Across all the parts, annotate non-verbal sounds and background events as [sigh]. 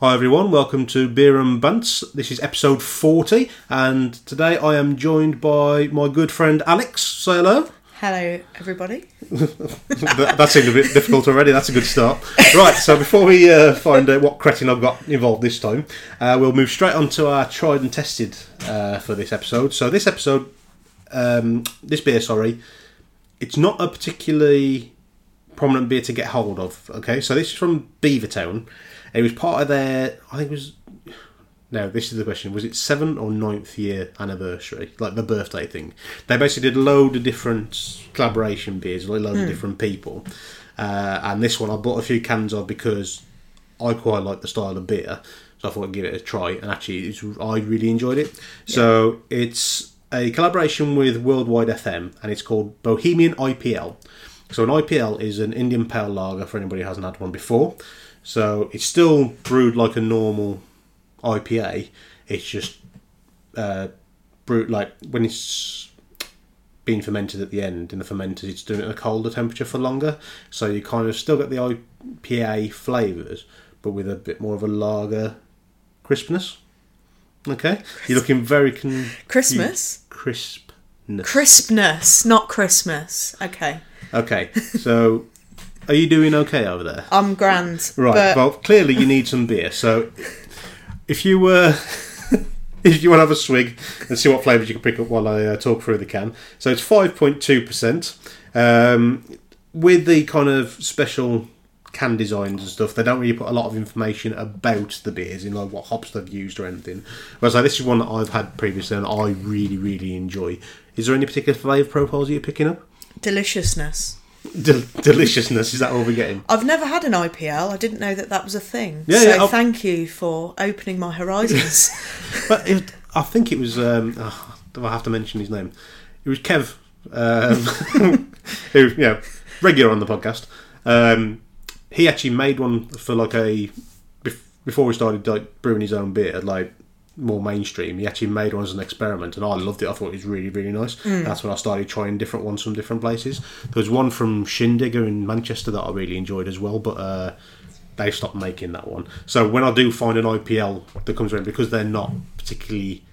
Hi everyone, welcome to Beer and Bants. This is episode 40, and today I am joined by my good friend Alex. Say hello. Hello, everybody. [laughs] that, that seemed a bit difficult already, that's a good start. Right, so before we uh, find out what cretin I've got involved this time, uh, we'll move straight on to our tried and tested uh, for this episode. So, this episode, um, this beer, sorry, it's not a particularly prominent beer to get hold of. Okay, so this is from Beavertown. It was part of their, I think it was. No, this is the question. Was it seventh or ninth year anniversary, like the birthday thing? They basically did a load of different collaboration beers, a load of different people. Uh, and this one I bought a few cans of because I quite like the style of beer, so I thought I'd give it a try. And actually, it's, I really enjoyed it. So it's a collaboration with Worldwide FM, and it's called Bohemian IPL. So an IPL is an Indian Pale Lager for anybody who hasn't had one before. So it's still brewed like a normal IPA. It's just uh, brewed like when it's being fermented at the end in the fermenters, it's doing it at a colder temperature for longer. So you kind of still get the IPA flavours, but with a bit more of a lager crispness. Okay, you're looking very con- Christmas? crispness. Crispness, not Christmas. Okay. Okay, [laughs] so are you doing okay over there? I'm grand. Right. But well, clearly you need some beer. So if you were. [laughs] if you want to have a swig and see what flavours you can pick up while I uh, talk through the can, so it's five point two percent. Um, with the kind of special can designs and stuff, they don't really put a lot of information about the beers, in like what hops they've used or anything. Whereas like, this is one that I've had previously and I really, really enjoy. Is there any particular flavour profiles you're picking up? deliciousness. [laughs] Del- deliciousness, is that all we're getting? I've never had an IPL. I didn't know that that was a thing. Yeah, so yeah, I'll- thank you for opening my horizons. [laughs] But it, I think it was. Um, oh, do I have to mention his name? It was Kev, um, [laughs] who you know, regular on the podcast. Um, he actually made one for like a bef- before he started like brewing his own beer, like more mainstream. He actually made one as an experiment, and I loved it. I thought it was really, really nice. That's when I started trying different ones from different places. There was one from Shindigger in Manchester that I really enjoyed as well, but. Uh, they stopped making that one. So when I do find an IPL that comes around, because they're not particularly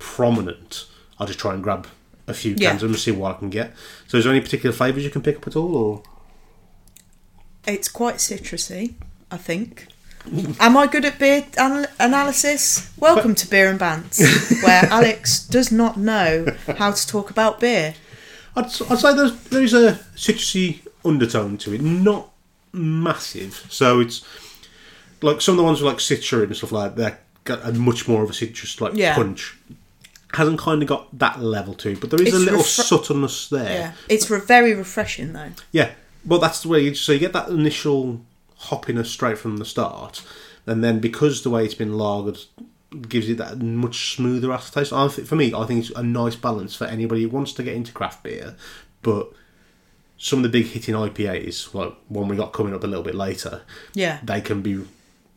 prominent, I just try and grab a few cans Yeah. of them and see what I can get. So is there any particular flavours you can pick up at all, or it's quite citrusy, I think. Am I good at beer anal- analysis? Welcome to Beer and Bants, where [laughs] Alex does not know how to talk about beer. I'd, I'd say there's there's a citrusy undertone to it, not massive. So it's like some of the ones with like citra and stuff like that. Got a much more of a citrus like Yeah. punch. Hasn't kind of got that level to it, but there is It's a little refre- subtleness there. Yeah, it's re- very refreshing though. Yeah, well, that's the way. You, so you get that initial hoppiness straight from the start, and then because the way it's been lagered gives it that much smoother aftertaste. I think, for me, I think it's a nice balance for anybody who wants to get into craft beer, but some of the big hitting IPAs, like one we got coming up a little bit later, Yeah, they can be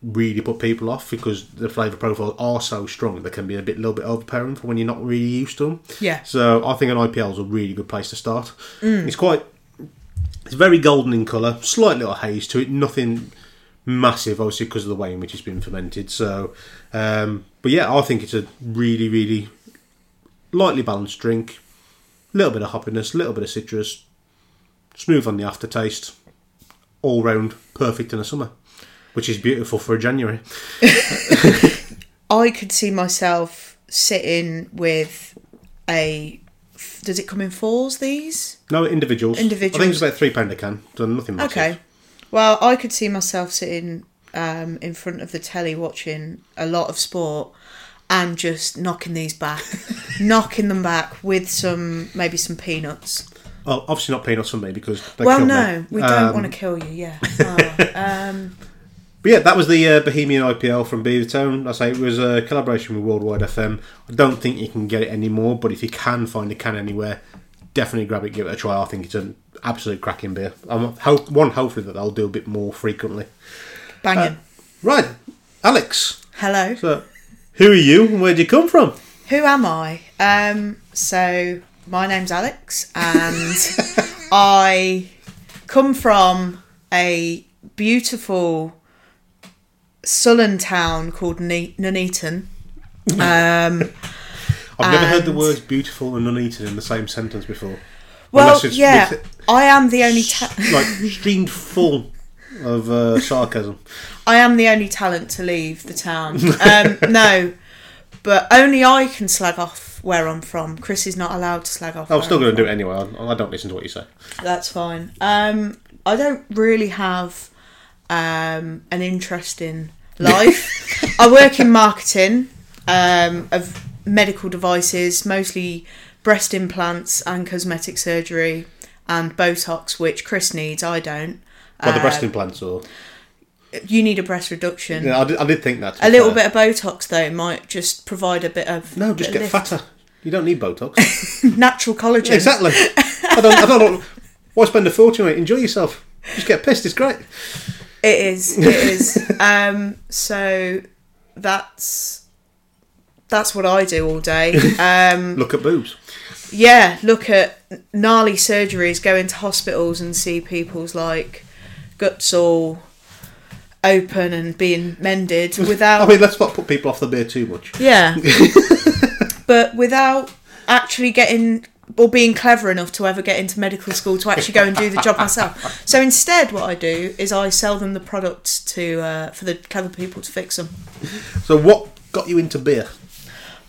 really put people off because the flavour profiles are so strong they can be a bit little bit overpowering for when you're not really used to them. yeah. So I think an IPL is a really good place to start. Mm. It's quite, it's very golden in colour, slight little haze to it, nothing massive, obviously because of the way in which it's been fermented. So, um, but yeah, I think it's a really, really lightly balanced drink. A little bit of hoppiness, a little bit of citrus, smooth on the aftertaste, all round perfect in the summer, which is beautiful for January. [laughs] I could see myself sitting with a. Does it come in fours? These No individuals. I think Individuals. it's about three pound a can, so nothing massive. okay. Well, I could see myself sitting um, in front of the telly watching a lot of sport and just knocking these back, [laughs] knocking them back with some maybe some peanuts. Well, obviously not peanuts for me because well, killed me. no, we don't Um, want to kill you. Yeah. [laughs] Oh, um, But yeah, that was the uh, Bohemian IPL from Beavertown. I say it was a collaboration with Worldwide FM. I don't think you can get it anymore, but if you can find a can anywhere, definitely grab it, give it a try. I think it's an absolute cracking beer. I'm hope one hopefully that they'll do a bit more frequently. banging. Right, Alex. Hello. So, who are you and where do you come from? Who am I? Um, so my name's Alex, and [laughs] I come from a beautiful Sullen town called Ne- Nuneaton. Um, [laughs] I've never heard the words beautiful and Nuneaton in the same sentence before. well, yeah, with- I am the only ta- [laughs] like streamed full of uh, sarcasm. I am the only talent to leave the town. Um, [laughs] no, but only I can slag off where I'm from. Chris is not allowed to slag off. I'm still going to do it anyway. I, I don't listen to what you say. That's fine. Um, I don't really have um, an interesting life. [laughs] I work in marketing um, of medical devices, mostly breast implants and cosmetic surgery and Botox, which Chris needs. I don't. Well, the breast Um, implants or You need a breast reduction. yeah, I did, I did think that. A be little fair. bit of Botox though might just provide a bit of No, just get lift. fatter. You don't need Botox. [laughs] natural collagen. exactly. I don't. I don't. Why spend a fortune on it? Enjoy yourself. Just get pissed. It's great. It is. It is. [laughs] um, so that's that's what I do all day. Um, [laughs] Look at boobs. yeah, look at gnarly surgeries, go into hospitals and see people's like guts all open and being mended [laughs] without I mean, let's not put people off the beer too much. Yeah. but without actually getting or being clever enough to ever get into medical school to actually go and do the job myself. [laughs] So instead, what I do is I sell them the products to uh, for the clever people to fix them. So, what got you into beer?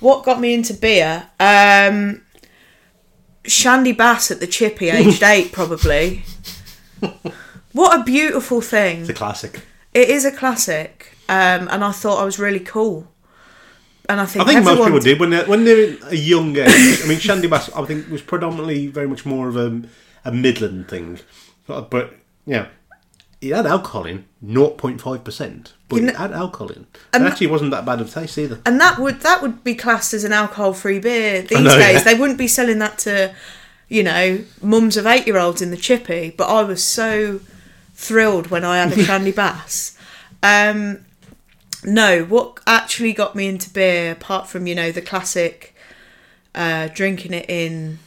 What got me into beer? Um, Shandy Bass at the Chippy, [laughs] aged eight, probably. What a beautiful thing! It's a classic. It is a classic, um, and I thought I was really cool. And I think I think most people did when they're when they're a young age. I mean, Shandy Bass, I think, was predominantly very much more of a, a Midland thing, but, but yeah, it had alcohol in 0.5 percent, but You it kn- had alcohol in. And It actually wasn't that bad of taste either. And that would that would be classed as an alcohol-free beer these know, days. yeah. They wouldn't be selling that to, you know, mums of eight-year-olds in the chippy. But I was so thrilled when I had a [laughs] shandy bass. Um, no, what actually got me into beer, apart from you know the classic, uh, drinking it in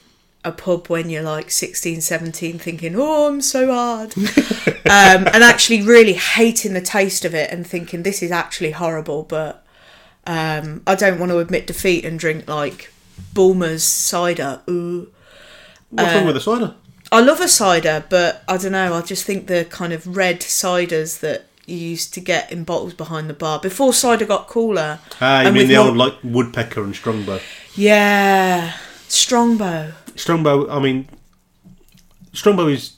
a pub when you're like 16, 17, thinking, oh, I'm so hard. [laughs] um, and actually really hating the taste of it and thinking this is actually horrible, but um, I don't want to admit defeat and drink like Bulmer's cider. Ooh. What's Uh, wrong with a cider? I love a cider, but I don't know. I just think the kind of red ciders that you used to get in bottles behind the bar before cider got cooler. Ah, you and mean the old like Woodpecker and Strongbow? Yeah, Strongbow. Strongbow, I mean, Strongbow is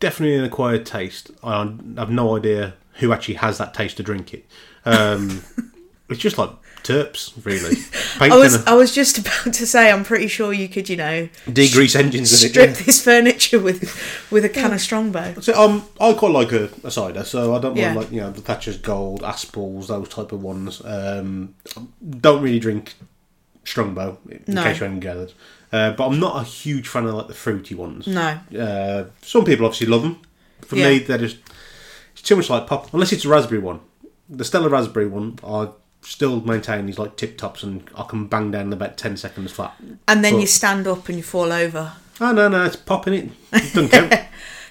definitely an acquired taste. I have no idea who actually has that taste to drink it. Um, [laughs] it's just like turps, really. [laughs] I was thinner, I was just [laughs] about to say I'm pretty sure you could you know degrease engines in it. strip yeah. this [laughs] furniture with with a can of Strongbow. So um, I quite like a, a cider, so I don't Yeah. mind like you know the Thatcher's Gold, Aspall's, those type of ones. Um, don't really drink Strongbow in No. case you haven't gathered, uh, but I'm not a huge fan of like the fruity ones. No, Uh, some people obviously love them. For Yeah. me, they're just it's too much like pop. Unless it's a raspberry one, the Stella raspberry one, I still maintain these like tip tops, and I can bang down in about ten seconds flat. and then But- you stand up and you fall over. Oh no, no, it's popping it. It doesn't count. [laughs]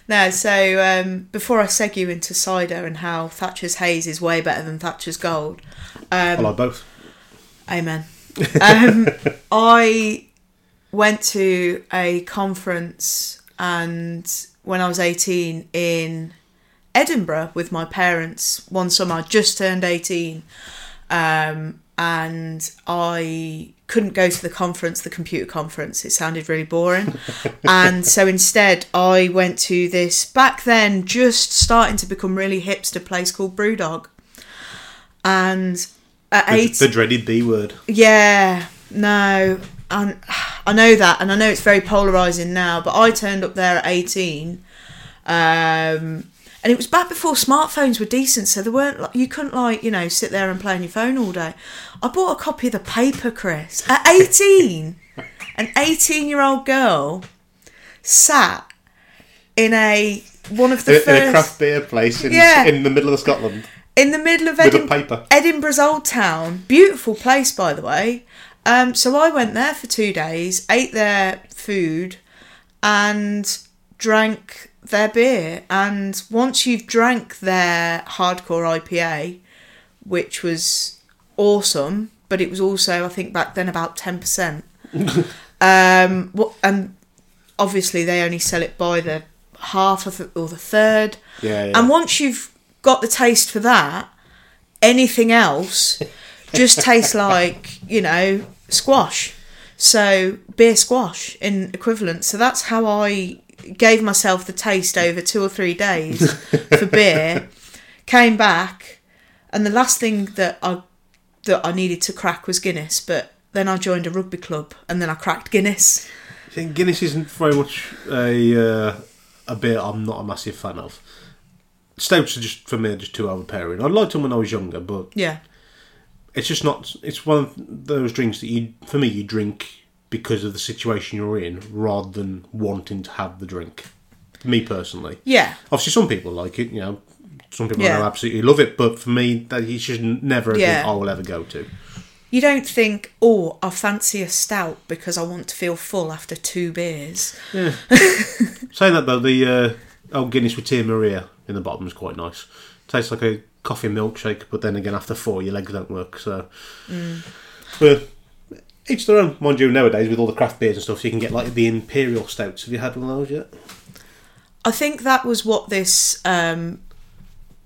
No, so um, before I seg you into cider and how Thatcher's Haze is way better than Thatcher's Gold, I um, like both. amen. [laughs] Um, I went to a conference and when I was 18 in Edinburgh with my parents one summer. I just turned 18 um, and I couldn't go to the conference, the computer conference. It sounded really boring. [laughs] and so instead, I went to this back then just starting to become really hipster place called Brewdog. And at The, eight, the dreaded B word. yeah, no, and [sighs] I know that, and I know it's very polarizing now. But I turned up there at eighteen, um, and it was back before smartphones were decent, so there weren't like you couldn't like you know sit there and play on your phone all day. I bought a copy of the paper, Chris, at [laughs] eighteen. an eighteen-year-old girl sat in a one of the In, first in a craft beer place in, Yeah. in the middle of Scotland in the middle of paper. Edinburgh's Old Town, beautiful place by the way. Um, so I went there for two days, ate their food, and drank their beer. And once you've drank their hardcore IPA, which was awesome, but it was also I think back then about ten percent. [laughs] um, what and obviously they only sell it by the half of the, or the third. Yeah, yeah. And once you've got the taste for that, anything else [laughs] just tastes like you know squash. So beer squash in equivalent. So that's how I gave myself the taste over two or three days for beer. [laughs] Came back, and the last thing that I that I needed to crack was Guinness. But then I joined a rugby club, and then I cracked Guinness. I think Guinness isn't very much a uh, a beer I'm not a massive fan of. Stouts are just for me just too overpowering. I liked them when I was younger, but Yeah, it's just not. It's one of those drinks that you, for me, you drink because of the situation you're in, rather than wanting to have the drink. Me personally, yeah, obviously, some people like it. You know, some people Yeah. know absolutely love it, but for me, that it's just never Yeah. I will ever go to. You don't think, oh, I fancy a stout because I want to feel full after two beers. [laughs] Saying that though, the uh, old Guinness with Tia Maria in the bottom is quite nice. Tastes like a coffee milkshake, but then again, after four, your legs don't work. So, but each their own. Mind you, nowadays with all the craft beers and stuff, you can get like the imperial stouts. Have you had one of those yet? I think that was what this um,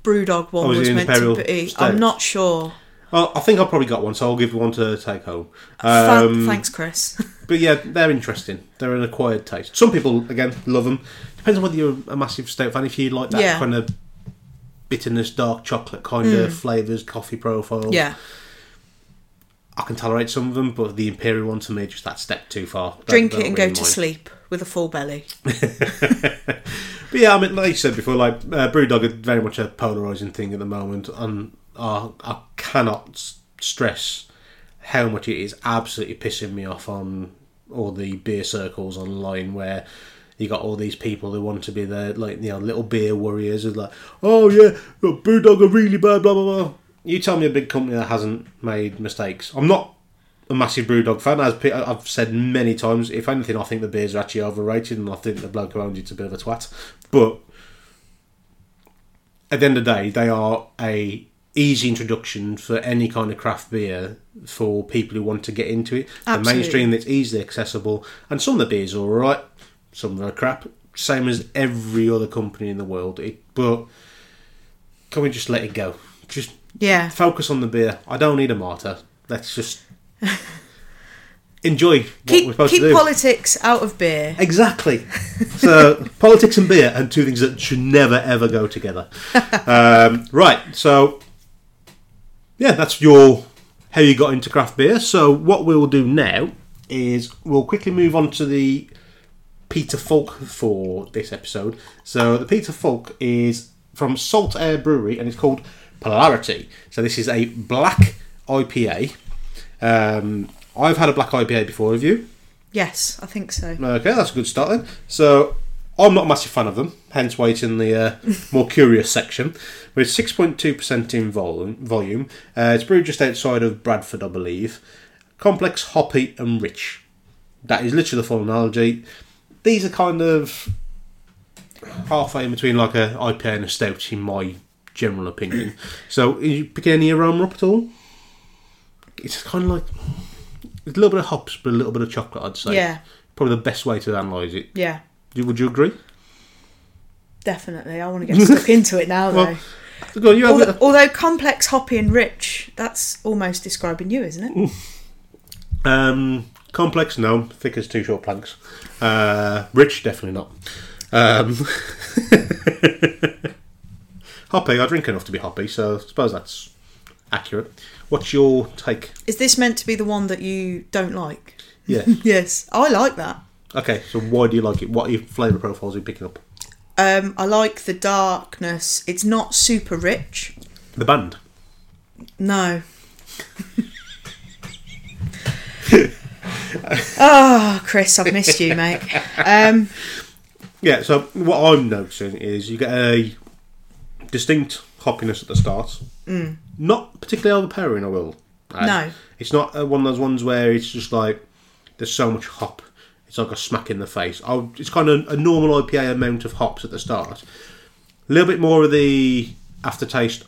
Brewdog one Oh, was was meant Imperial to be. Stout? I'm not sure. Well, I think I've probably got one, so I'll give one to take home. Tha- Um, thanks, Chris. [laughs] But yeah, they're interesting. They're an acquired taste. Some people, again, love them. Depends on whether you're a massive stout fan. If you like that Yeah. kind of bitterness, dark chocolate kind of flavours, coffee profile. yeah, I can tolerate some of them, but the imperial one to me just that step too far. Don't- drink it and really go to sleep with a full belly. [laughs] But yeah, I mean, like you said before, like uh, BrewDog are very much a polarizing thing at the moment, and uh, I cannot s- stress how much it is absolutely pissing me off on all the beer circles online where. You got all these people who want to be the like you know little beer warriors who's like, oh yeah, BrewDog are really bad, blah blah blah. You tell me a big company that hasn't made mistakes. I'm not a massive BrewDog fan. As I've said many times, if anything, I think the beers are actually overrated, and I think the bloke who owns it's a bit of a twat. But at the end of the day, they are a easy introduction for any kind of craft beer for people who want to get into it. The mainstream that's easily accessible, and some of the beers are all right, some of them are crap. Same as every other company in the world. It, but can we just let it go? Just Yeah, focus on the beer. I don't need a martyr. Let's just enjoy what we're keep supposed keep to do. politics out of beer. Exactly. [laughs] So politics and beer and two things that should never ever go together. [laughs] Um, right. So yeah, that's your how you got into craft beer. So what we will do now is we'll quickly move on to the Peter Falk for this episode. So the Peter Falk is from Saltaire Brewery and it's called Polarity. So this is a black IPA. Um, I've had a black IPA before. Have you? Yes, I think so. Okay, that's a good start then. So, I'm not a massive fan of them, hence why it's in the uh, [laughs] more curious section. But it's 6.2% in volume. volume. Uh, it's brewed just outside of Bradford, I believe. Complex, hoppy, and rich. That is literally the full analogy. These are kind of halfway in between like a IPA and a stout, in my general opinion. So, are you picking any aroma up at all? It's kind of like a little bit of hops, but a little bit of chocolate, I'd say Yeah, probably the best way to analyse it. yeah, Would you agree? definitely. I want to get stuck into it now, [laughs] Well, though. On, Although, it. although complex, hoppy, and rich, that's almost describing you, isn't it? Um, complex, no. Thick as two short planks. Uh, rich, definitely not. Um, [laughs] hoppy, I drink enough to be hoppy, so I suppose that's accurate. What's your take? Is this meant to be the one that you don't like? Yeah. [laughs] Yes, I like that. okay, so why do you like it? What are your flavour profiles are you picking up? Um, I like the darkness. It's not super rich. The band. No. oh, [laughs] Chris, I've missed you, mate. [laughs] Um, Yeah, so what I'm noticing is you get a distinct hoppiness at the start. Mm. Not particularly overpowering, I will. add. No. It's not uh, one of those ones where it's just like there's so much hop. It's like a smack in the face. Oh, it's kind of a normal IPA amount of hops at the start. A little bit more of the aftertaste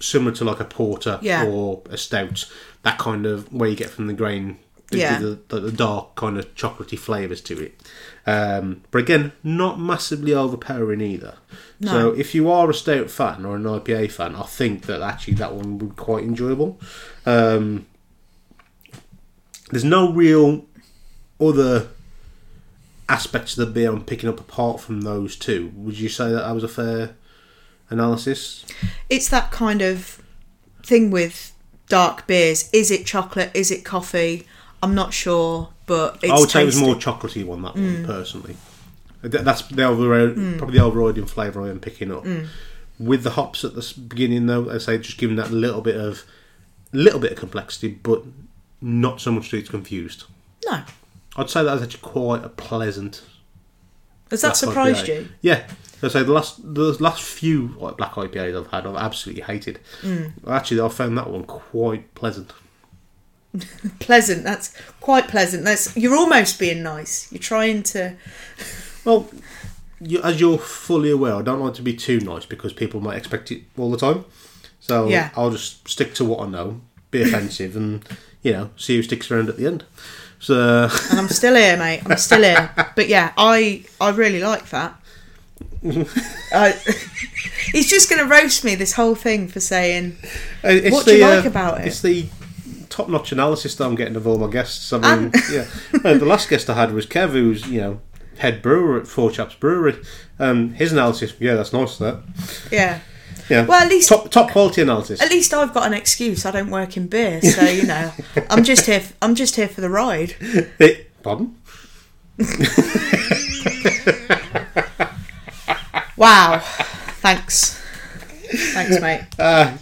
similar to like a porter Yeah. or a stout. That kind of where you get from the grain, the, Yeah. the, the, the dark kind of chocolatey flavours to it. Um, but again, not massively overpowering either. No. So if you are a stout fan or an IPA fan, I think that actually that one would be quite enjoyable. Um, there's no real other aspects of the beer I'm picking up apart from those two. Would you say that that was a fair analysis? It's that kind of thing with dark beers. Is it chocolate? Is it coffee? I'm not sure, but it's I would say it was more chocolatey one that Mm. one personally. That's the overro- probably the overriding flavour I'm picking up. Mm. With the hops at the beginning, though, I say just giving that little bit of little bit of complexity, but not so much that it's confused. No. I'd say that was actually quite a pleasant. Has that surprised IPA. you? Yeah. I say the last the last few like black IPAs I've had, I've absolutely hated. Mm. Actually, I found that one quite pleasant. [laughs] Pleasant. That's quite pleasant. That's you're almost being nice. You're trying to. Well, you, as you're fully aware, I don't like to be too nice because people might expect it all the time. So Yeah. I'll just stick to what I know, be offensive, and you know, see who sticks around at the end. So [laughs] And I'm still here, mate. I'm still here. But yeah, I I really like that. [laughs] I, he's just going to roast me this whole thing for saying uh, it's What do you like uh, about it? It's the top-notch analysis that I'm getting of all my guests. I mean, [laughs] yeah, Uh, the last guest I had was Kev, who's you know head brewer at Four Chaps Brewery. Um, his analysis, yeah, that's nice. That, yeah. yeah, Well, at least top top quality analysis. at least I've got an excuse. I don't work in beer, so you know [laughs] I'm just here. I'm just here for the ride. Pardon? [laughs] Wow. Thanks. Thanks, mate. Uh,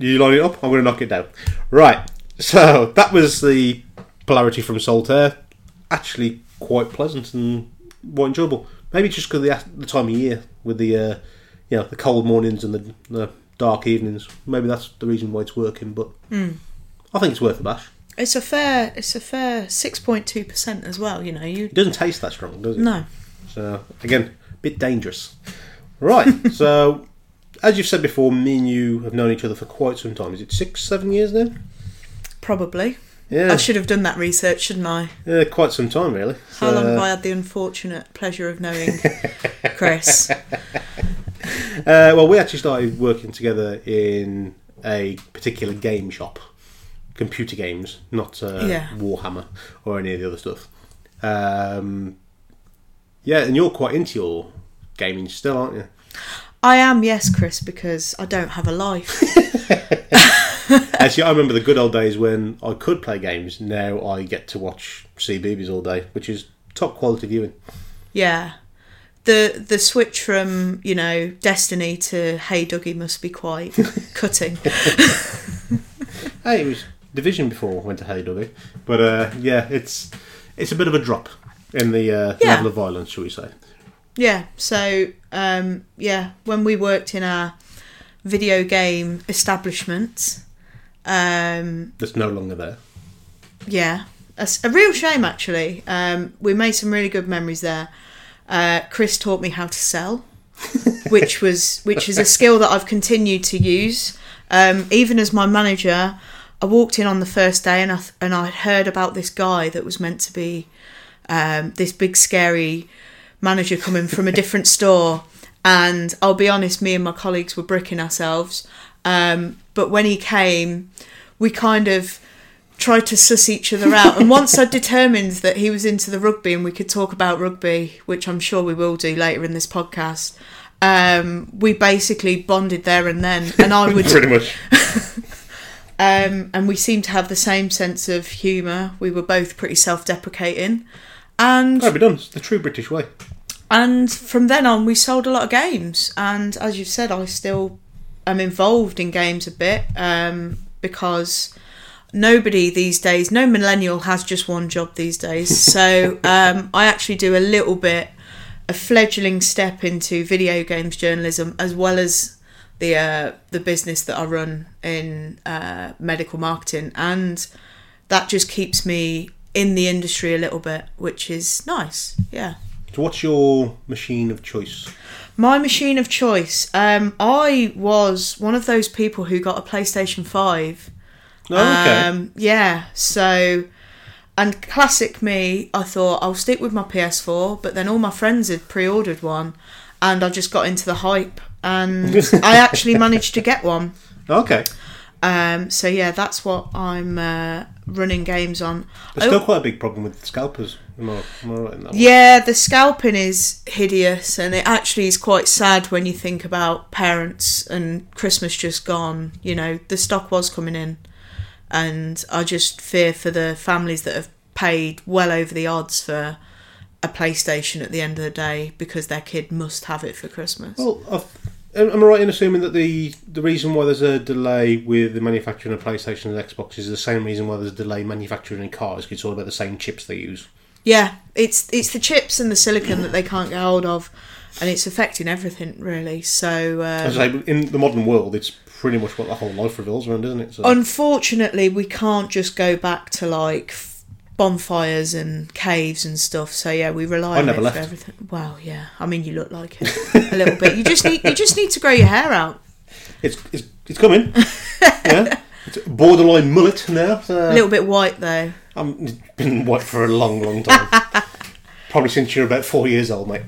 you line it up. I'm going to knock it down. Right. So that was the polarity from Saltaire. Actually, quite pleasant and quite enjoyable. Maybe just because the, the time of year with the uh, you know the cold mornings and the, the dark evenings. Maybe that's the reason why it's working. But I think it's worth a bash. It's a fair. It's a fair six point two percent as well. You know, you It doesn't taste that strong, does it? no. So again, a bit dangerous. Right. [laughs] so as you've said before, me and you have known each other for quite some time. Is it six, seven years now? Probably. Yeah. I should have done that research, shouldn't I? Yeah, quite some time, really. How long have I had the unfortunate pleasure of knowing [laughs] Chris? Uh, well, we actually started working together in a particular game shop, computer games, not uh, Yeah. Warhammer or any of the other stuff. Um, yeah, and you're quite into your gaming still, aren't you? I am, yes, Chris, because I don't have a life. [laughs] Actually, I [laughs] remember the good old days when I could play games. Now I get to watch CBeebies all day, which is top quality viewing. Yeah. The the switch from, you know, Destiny to Hey Duggee must be quite [laughs] cutting. Hey, it was Division before I went to Hey Duggee, but uh, yeah, it's it's a bit of a drop in the uh, Yeah. level of violence, shall we say? Yeah, so um, yeah, when we worked in our video game establishment, um, That's no longer there. yeah, a real shame actually. Um, we made some really good memories there. Uh, Chris taught me how to sell, [laughs] which was which is a skill that I've continued to use. Um, even as my manager, I walked in on the first day and I th- and I'd heard about this guy that was meant to be um, this big scary manager coming from a different store. And I'll be honest, me and my colleagues were bricking ourselves. Um, but when he came, we kind of tried to suss each other out. And once I determined that he was into the rugby and we could talk about rugby, which I'm sure we will do later in this podcast, um, we basically bonded there and then. And I would [laughs] Pretty much. [laughs] um, and we seemed to have the same sense of humour. We were both pretty self-deprecating, and That'd be done. It's the true British way. And from then on, we sold a lot of games. And as you've said, I still am involved in games a bit um, because nobody these days, no millennial has just one job these days. [laughs] So um, I actually do a little bit, a fledgling step into video games journalism as well as the uh, the business that I run in uh, medical marketing, and that just keeps me in the industry a little bit, which is nice. Yeah. So, what's your machine of choice? My machine of choice. Um, I was one of those people who got a PlayStation 5. Oh, okay. Um, yeah, so. And classic me, I thought I'll stick with my PS4, but then all my friends had pre ordered one, and I just got into the hype, and [laughs] I actually managed to get one. okay. Um, so yeah, that's what I'm uh, running games on. There's I- still quite a big problem with scalpers. Am I, am I right in that? one? Yeah, the scalping is hideous, and it actually is quite sad when you think about parents and Christmas just gone. You know, the stock was coming in, and I just fear for the families that have paid well over the odds for a PlayStation at the end of the day because their kid must have it for Christmas. Well, I've, am I right in assuming that the the reason why there's a delay with the manufacturing of PlayStation and Xbox is the same reason why there's a delay manufacturing in cars? 'cause It's all about the same chips they use. Yeah, it's it's the chips and the silicon that they can't get hold of, and it's affecting everything really. So. Um, say, in the modern world, it's pretty much what the whole life revolves around, isn't it? So, Unfortunately, we can't just go back to like bonfires and caves and stuff. So yeah, we rely I on it left. for everything. Well, yeah. I mean, you look like it a little bit. You just need you just need to grow your hair out it's, it's it's coming. [laughs] yeah, it's borderline mullet now. So a little bit white though. I'm been white for a long, long time. [laughs] Probably since you're about four years old, mate.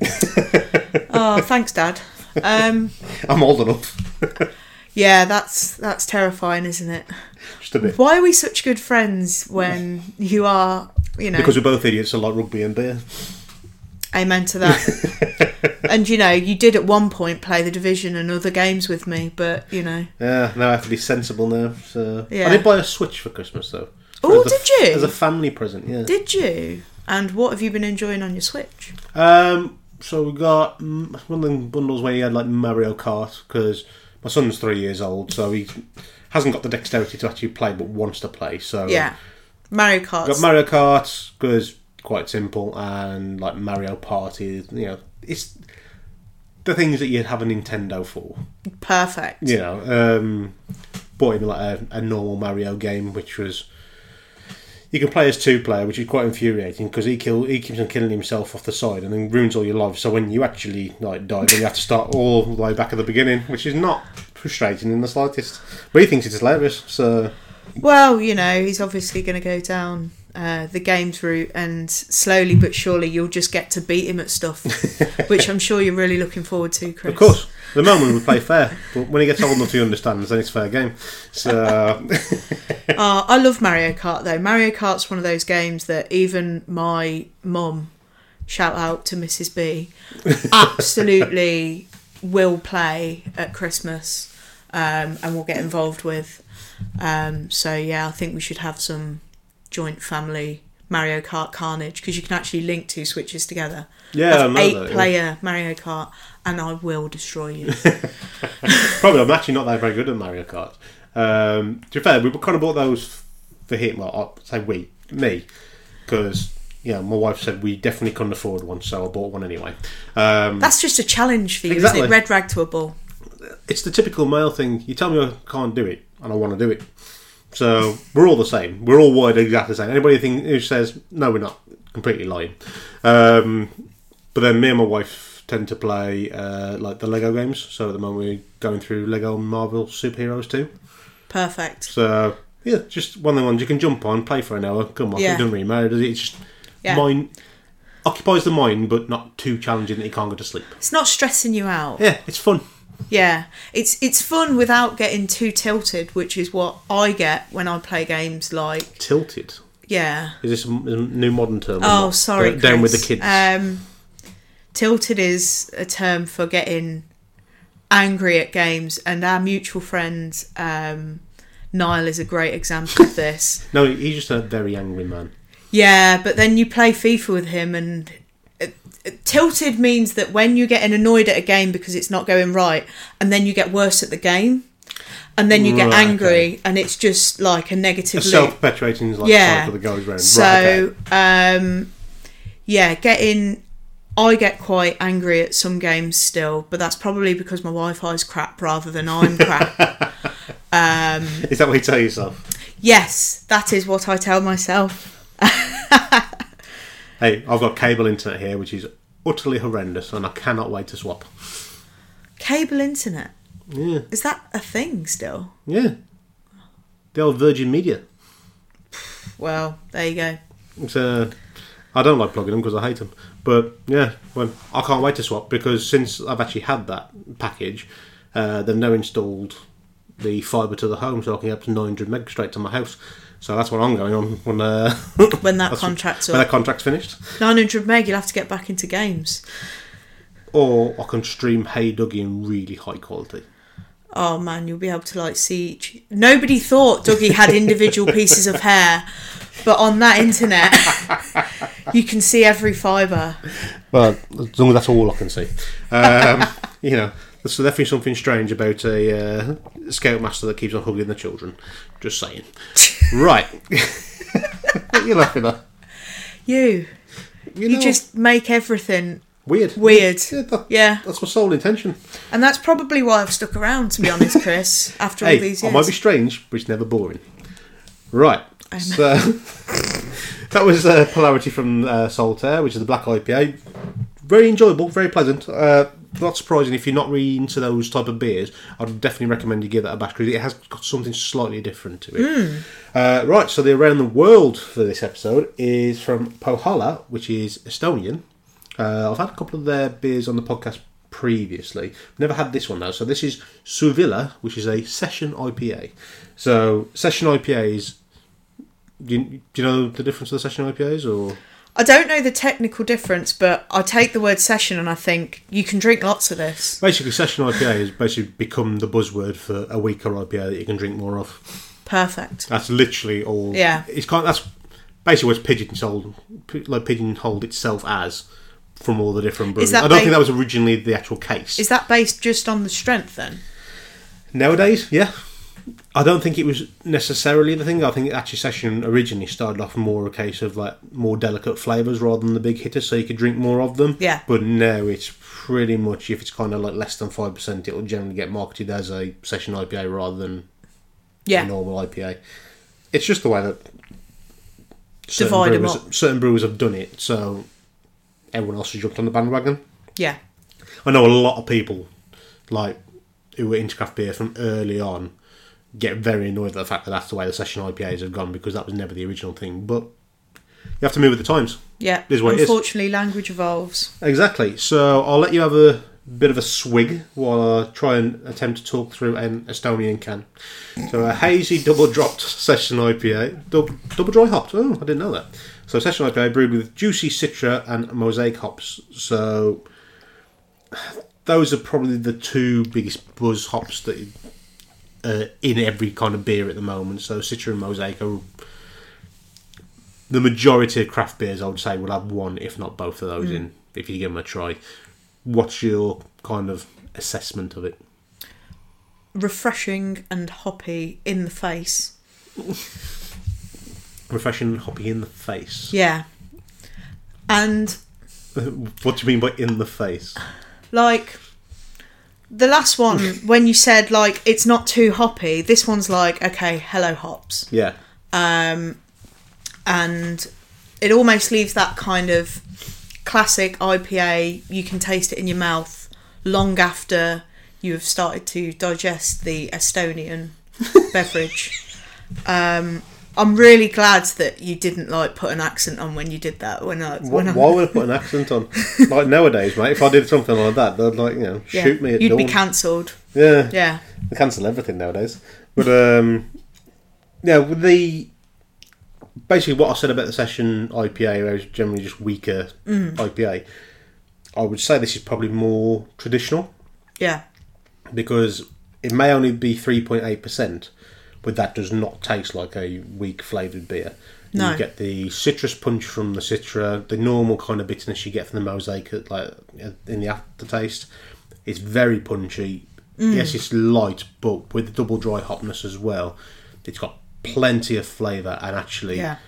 Oh, thanks, Dad. [laughs] Um, I'm old enough. Yeah, that's that's terrifying, isn't it? Just a bit. Why are we such good friends when you are, you know? Because we're both idiots that like rugby and beer. Amen to that. [laughs] and you know, you did at one point play the division and other games with me, but you know, Yeah, now I have to be sensible now. So Yeah. I did buy a Switch for Christmas though. Oh, As a- did you? As a family present, yeah. did you? And what have you been enjoying on your Switch? Um, so we got mm, one of them bundles where you had like Mario Kart because my son's three years old, so he hasn't got the dexterity to actually play, but wants to play. So Yeah, Mario Kart. got Mario Kart because quite simple, and like Mario Party. You know, it's the things that you'd have a Nintendo for. Perfect. You know, um, bought him like a, a normal Mario game, which was you can play as two player, which is quite infuriating because he kill he keeps on killing himself off the side and then ruins all your life. So when you actually like die, then you have to start all the way back at the beginning, which is not frustrating in the slightest. But he thinks it's hilarious. So Well, you know, he's obviously going to go down uh, the games route, and slowly but surely you'll just get to beat him at stuff, [laughs] which I'm sure you're really looking forward to, Chris. of course, at the moment we play fair, but when he gets old enough to understand, then it's fair game. So [laughs] Uh, I love Mario Kart though. Mario Kart's one of those games that even my mum, shout out to Mrs. B, [laughs] absolutely will play at Christmas um, and will get involved with. Um, so yeah, I think we should have some joint family Mario Kart carnage because you can actually link two switches together. yeah, I eight that, yeah. player Mario Kart, and I will destroy you. [laughs] Probably, I'm actually not that very good at Mario Kart. Um, to be fair, we kind of bought those for him. Well, I'll say we, me, because yeah, my wife said we definitely couldn't afford one, so I bought one anyway. Um, That's just a challenge for you, Exactly. isn't it? Red rag to a bull. it's the typical male thing. You tell me I can't do it, and I want to do it. So we're all the same. We're all wired exactly the same. Anybody think, who says no, we're not completely lying. Um, but then me and my wife tend to play uh, like the Lego games. So at the moment we're going through Lego Marvel Superheroes too. Perfect. So yeah, just one of the ones you can jump on, play for an hour, come off. Yeah. It doesn't really matter, does it? It's just Yeah. mind occupies the mind, but not too challenging that you can't go to sleep. It's not stressing you out. Yeah, it's fun. Yeah, it's it's fun without getting too tilted, which is what I get when I play games like Tilted. yeah. Is this a m- new modern term? Oh, sorry, Down- Down with the kids. Um, tilted is a term for getting angry at games, and our mutual friend um, Niall is a great example of this. [laughs] no, he's just a very angry man. Yeah, but then you play FIFA with him, and tilted means that when you're getting annoyed at a game because it's not going right, and then you get worse at the game, and then you get Right, angry, okay. and it's just like a A negative loop. self-perpetuating like Yeah. cycle that goes round. So, right, okay. um, yeah, getting. I get quite angry at some games still, but that's probably because my Wi-Fi is crap rather than I'm crap. [laughs] um, Is that what you tell yourself? yes, that is what I tell myself. [laughs] Hey, I've got cable internet here, which is utterly horrendous, and I cannot wait to swap. Cable internet. Yeah, Is that a thing still? yeah. The old Virgin Media. Well, there you go. It's, uh, I don't like plugging them because I hate them. But yeah, well, I can't wait to swap because since I've actually had that package, uh, they've now installed the fibre to the home, so I can get up to 900 meg straight to my house. So that's what I'm going on when uh, [laughs] When that contract's when up. that contract's finished. 900 meg, you'll have to get back into games. Or I can stream Hey Duggee in really high quality. Oh man, you'll be able to like see each. Nobody thought Duggee had [laughs] individual pieces of hair, but on that internet, [laughs] you can see every fibre. Well, as long as that's all I can see. Um, you know, there's definitely something strange about a uh, scoutmaster that keeps on hugging the children. Just saying. [laughs] right. what are you laughing at? You, You, you just make everything weird. weird. Yeah, that- Yeah, that's my sole intention. and that's probably why I've stuck around. To be honest, Chris, [laughs] after all Hey, these I years. might be strange, but it's never boring. Right. So [laughs] that was uh, polarity from uh, Saltaire, which is the black IPA. Very enjoyable, very pleasant. Uh, not surprising if you're not really into those type of beers. I'd definitely recommend you give that a bash because it has got something slightly different to it. Uh, right, so the around the world for this episode is from Põhjala, which is Estonian. Uh, I've had a couple of their beers on the podcast previously. Never had this one though. So this is Suvilla, which is a session IPA. So session IPAs. Do you, do you know the difference of the session IPAs or? I don't know the technical difference, but I take the word session and I think you can drink lots of this. Basically, session IPA has basically become the buzzword for a weaker IPA that you can drink more of. Perfect. That's literally all. Yeah. it's kind. that's basically what's pigeonholed, like pigeonholed itself as from all the different breweries. I don't ba- think that was originally the actual case. Is that based just on the strength then? Nowadays, yeah. I don't think it was necessarily the thing. I think actually session originally started off more a case of like more delicate flavours rather than the big hitters, so you could drink more of them. Yeah. But now it's pretty much if it's kind of like less than five percent, it will generally get marketed as a session IPA rather than Yeah. a normal IPA. It's just the way that certain Divide brewers, certain brewers have done it, so everyone else has jumped on the bandwagon. Yeah. I know a lot of people like who were into craft beer from early on get very annoyed at the fact that that's the way the session IPAs have gone because that was never the original thing. But you have to move with the times. Yeah. Is what it is. Unfortunately, language evolves. Exactly. So I'll let you have a bit of a swig while I try and attempt to talk through an Estonian can. So a hazy double dropped session IPA, double, double dry hopped. Oh, I didn't know that. So session IPA brewed with juicy citra and mosaic hops. So those are probably the two biggest buzz hops that uh, in every kind of beer at the moment. So citra and mosaic are the majority of craft beers, I would say, will have one, if not both of those in, if you give them a try. What's your kind of assessment of it? Refreshing and hoppy in the face. Refreshing, and hoppy in the face. Yeah. And [laughs] what do you mean by in the face? like the last one, [laughs] when you said like it's not too hoppy, this one's like okay, hello hops. Yeah, um, and it almost leaves that kind of classic IPA. You can taste it in your mouth long after you have started to digest the Estonian [laughs] beverage. Um, I'm really glad that you didn't like put an accent on when you did that. When I, why, when I, why would I put an accent on? [laughs] like nowadays, mate, if I did something like that, they'd like you know yeah, shoot me at you'd dawn. be cancelled. yeah, Yeah, they cancel everything nowadays. But um, yeah, with the basically what I said about the session IPA, where it's generally just weaker IPA, I would say this is probably more traditional yeah, because it may only be three point eight percent, but that does not taste like a weak flavoured beer. No. You get the citrus punch from the citra, the normal kind of bitterness you get from the mosaic, at, like in the aftertaste. It's very punchy. Mm. Yes, it's light, but with the double dry hopness as well, it's got plenty of flavour. And actually, yeah.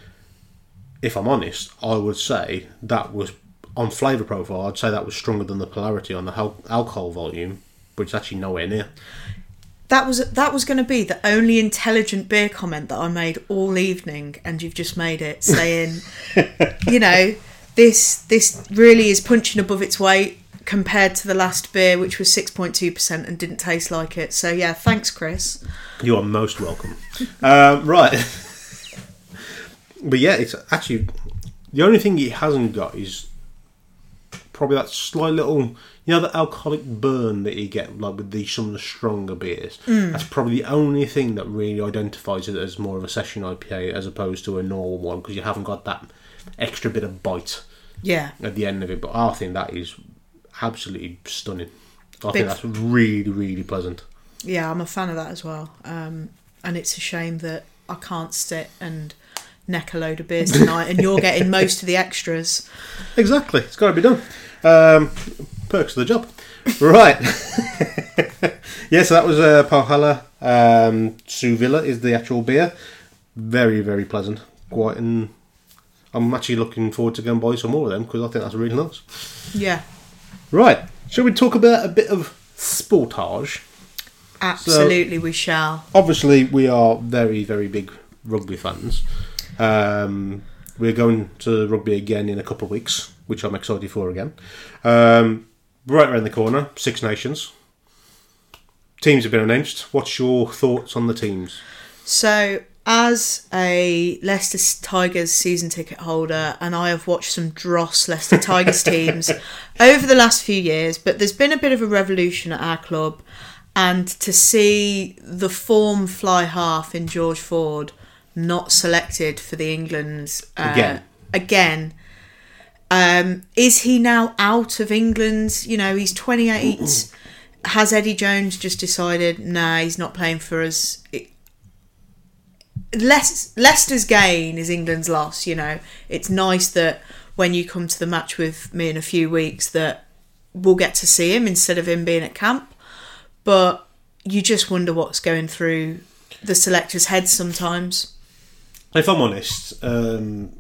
if I'm honest, I would say that was on flavour profile. I'd say that was stronger than the polarity on the alcohol volume, but it's actually nowhere near. That was that was going to be the only intelligent beer comment that I made all evening, and you've just made it [laughs] saying, you know, this this really is punching above its weight. compared to the last beer, which was 6.2% and didn't taste like it. So, yeah, thanks, Chris. You are most welcome. um, [laughs] right. [laughs] but yeah, it's actually the only thing it hasn't got is probably that slight little, you know, the alcoholic burn that you get like with the some of the stronger beers. That's probably the only thing that really identifies it as more of a session IPA as opposed to a normal one because you haven't got that extra bit of bite Yeah. at the end of it. But I think that is absolutely stunning. I Big- think that's really, really pleasant. Yeah, I'm a fan of that as well. Um, and it's a shame that I can't sit and neck a load of beers tonight and you're getting [laughs] most of the extras. Exactly, it's got to be done. Um, perks of the job, right? [laughs] yeah, so that was uh, Põhjala. Um, Suvila is the actual beer. Very, very pleasant. Quite, and I'm actually looking forward to going buy some more of them because I think that's really nice. Yeah, Right, shall we talk about a bit of sportage? absolutely, we shall. obviously we are very very big rugby fans um, we're going to rugby again in a couple of weeks which i'm excited for again um, right around the corner six nations teams have been announced what's your thoughts on the teams So, as a Leicester Tigers season ticket holder, and I have watched some dross Leicester Tigers [laughs] teams over the last few years, but there's been a bit of a revolution at our club, and to see the form fly half in George Ford not selected for the England's uh, Again. again. Um, is he now out of England? You know, he's 28. Has Eddie Jones just decided, nah, he's not playing for us? It- Leic- Leicester's gain is England's loss. You know, it's nice that when you come to the match with me in a few weeks, that we'll get to see him instead of him being at camp. But you just wonder what's going through the selectors' heads sometimes. if i'm honest um,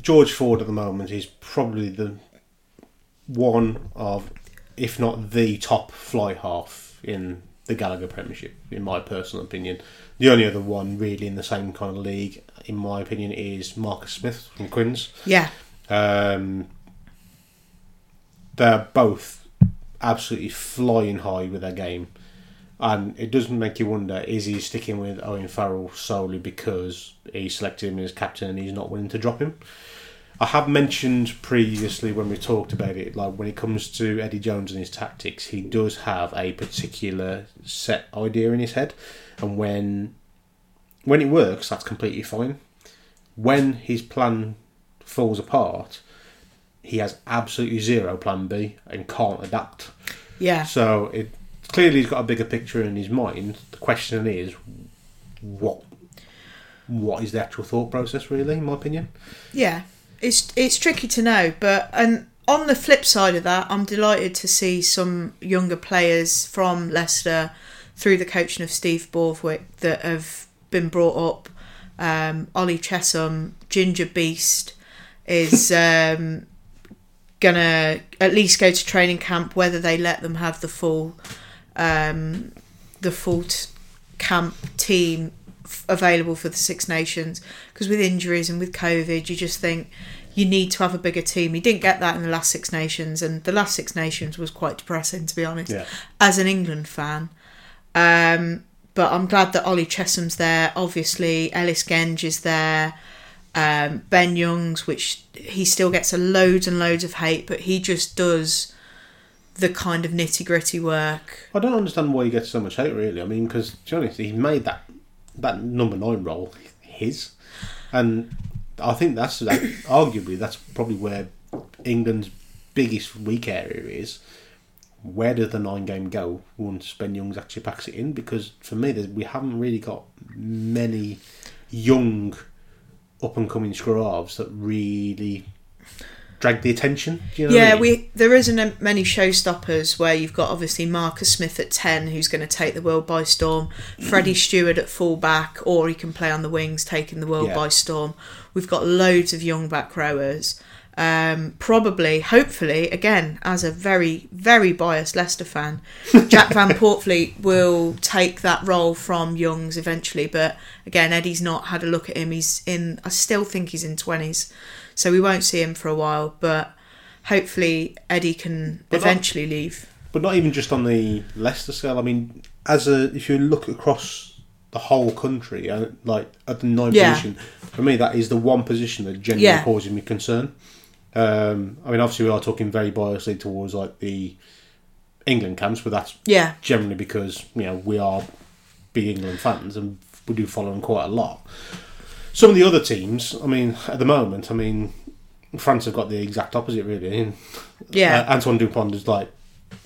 george ford at the moment is probably the one of if not the top fly half in the Gallagher Premiership, in my personal opinion. The only other one really in the same kind of league, in my opinion, is Marcus Smith from Quins. Yeah, Um, they're both absolutely flying high with their game, and it doesn't make you wonder: is he sticking with Owen Farrell solely because he selected him as captain and he's not willing to drop him? I have mentioned previously when we talked about it, like when it comes to Eddie Jones and his tactics, he does have a particular set idea in his head, and when when it works, that's completely fine. When his plan falls apart, he has absolutely zero plan B and can't adapt. yeah. So it clearly he's got a bigger picture in his mind. The question is, what what is the actual thought process? Really, in my opinion. Yeah, it's it's tricky to know, but and on the flip side of that, I'm delighted to see some younger players from Leicester through the coaching of Steve Borthwick that have been brought up. Um, Ollie Chessum, Ginger Beast, is [laughs] um, gonna at least go to training camp. Whether they let them have the full um, the full t- camp team f- available for the Six Nations because with injuries and with COVID, you just think you need to have a bigger team. He didn't get that in the last Six Nations, and the last Six Nations was quite depressing to be honest. Yeah. As an England fan, um, but I'm glad that Ollie Chessum's there. Obviously, Ellis Genge is there. Um, ben Youngs, which he still gets a loads and loads of hate, but he just does the kind of nitty gritty work. I don't understand why he gets so much hate. Really, I mean, because to be honest, he made that that number nine role his, and I think that's that, [coughs] arguably that's probably where England's biggest weak area is. Where does the nine game go once Ben Youngs actually packs it in? Because for me, we haven't really got many young, up and coming scrubs that really drag the attention. Do you know what I yeah, mean? we there isn't a, many showstoppers where you've got obviously Marcus Smith at ten, who's going to take the world by storm. Freddie [clears throat] Stewart at fullback, or he can play on the wings, taking the world Yeah. by storm. We've got loads of young back rowers. Um, probably, hopefully, again, as a very, very biased Leicester fan, [laughs] Jack van Poortvliet will take that role from Youngs eventually. But again, Eddie's not had a look at him. He's in, I still think he's in 20s, so we won't see him for a while. But hopefully Eddie can But not- eventually leave. But not even just on the Leicester scale. I mean, as a if you look across the whole country, uh, like at the ninth Yeah. position, for me that is the one position that generally Yeah. causes me concern. Um, I mean, obviously we are talking very biasly towards like the England camps, but that's Yeah, generally because you know we are big England fans and we do follow them quite a lot. Some of the other teams, I mean, at the moment, I mean, France have got the exact opposite, really. And, yeah, uh, Antoine Dupont is like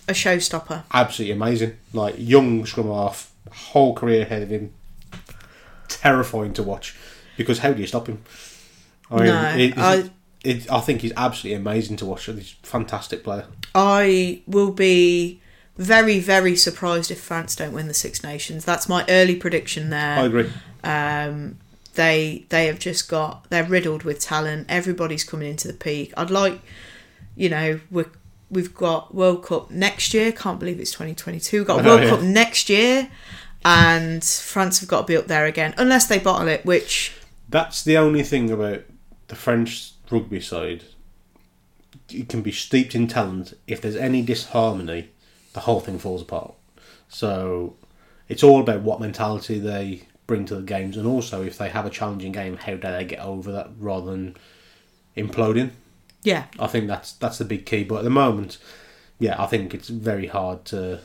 a showstopper. absolutely amazing. Like young scrum half, whole career ahead of him. Terrifying to watch because how do you stop him? I mean, No, it- I- it, I think he's absolutely amazing to watch. He's a fantastic player. I will be very, very surprised if France don't win the Six Nations. That's my early prediction there. I agree. Um, they they have just got they're riddled with talent. Everybody's coming into the peak. I'd like, you know, we we've got World Cup next year. Can't believe it's twenty twenty two. We've got know, World yeah. Cup next year, and France have got to be up there again, unless they bottle it. Which That's the only thing about the French rugby side. It can be steeped in talent. If there's any disharmony, the whole thing falls apart. So it's all about what mentality they bring to the games, and also if they have a challenging game, how do they get over that rather than imploding. yeah, I think that's that's the big key. But at the moment, yeah, I think it's very hard to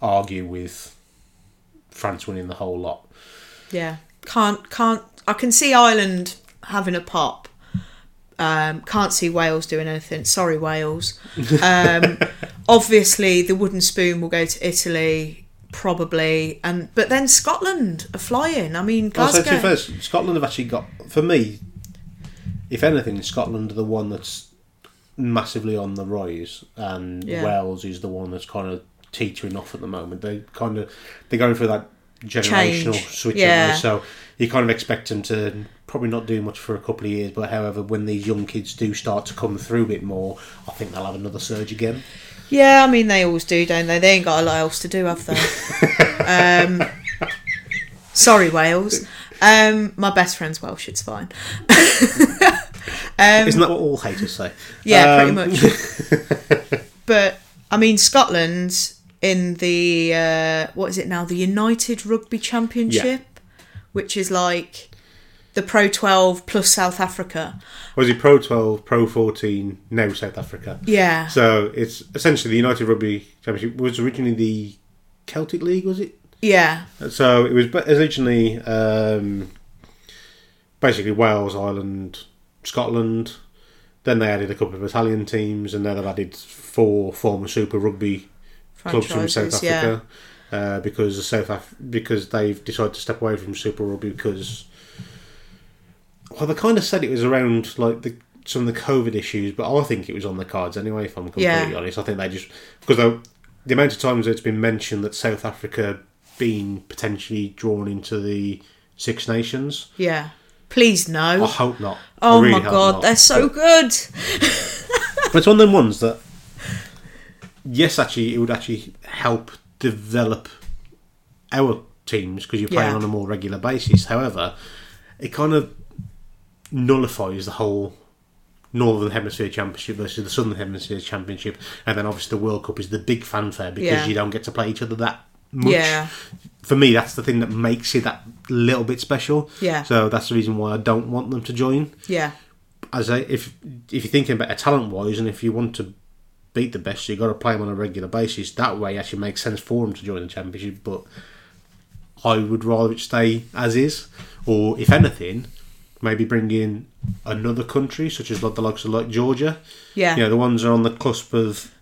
argue with France winning the whole lot. yeah, can't can't. I can see Ireland having a pop. Um, can't see Wales doing anything. Sorry, Wales. Um, [laughs] obviously, the wooden spoon will go to Italy, probably, and but then Scotland are flying. I mean, Also, Glasgow. to first, Scotland have actually got for me. If anything, Scotland are the one that's massively on the rise, and Yeah. Wales is the one that's kind of teetering off at the moment. They kind of they're going through that generational Change. switch, Yeah. so you kind of expect them to probably not do much for a couple of years. But however, when these young kids do start to come through a bit more, I think they'll have another surge again. Yeah, I mean they always do, don't they? They ain't got a lot else to do, have they? [laughs] um, sorry, Wales. Um, my best friend's Welsh. It's fine. [laughs] um, Isn't that what all haters say? Yeah, Um, pretty much. [laughs] but I mean, Scotland in the uh, what is it now? The United Rugby Championship, which is like the Pro Twelve plus South Africa. Was it Pro 12, Pro 14, now South Africa? Yeah, So it's essentially the United Rugby Championship was originally the Celtic League, was it? yeah, So it was originally um, basically Wales, Ireland, Scotland. Then they added a couple of Italian teams, and then they've added four former Super Rugby clubs from South franchises. Yeah, Africa uh, because South Af- because they've decided to step away from Super Rugby because well they kind of said it was around like the some of the COVID issues, but I think it was on the cards anyway. If I'm completely Yeah. honest, I think they just because the, the amount of times it's been mentioned that South Africa being potentially drawn into the Six Nations, yeah. Please no. I hope not. Oh really my god, not. they're so But- good. but [laughs] it's one of them ones that, yes, actually, it would actually help develop our teams because you're playing Yeah. on a more regular basis. However, it kind of nullifies the whole Northern Hemisphere Championship versus the Southern Hemisphere Championship, and then obviously the World Cup is the big fanfare because Yeah. you don't get to play each other that much. Yeah, For me, that's the thing that makes it that little bit special. Yeah. So that's the reason why I don't want them to join yeah, as I, if if you're thinking about talent wise, and if you want to beat the best, you've got to play them on a regular basis. That way, it actually makes sense for them to join the championship. But I would rather it stay as is, or if anything, maybe bring in another country, such as like the likes of like Georgia. yeah. You know, the ones are on the cusp of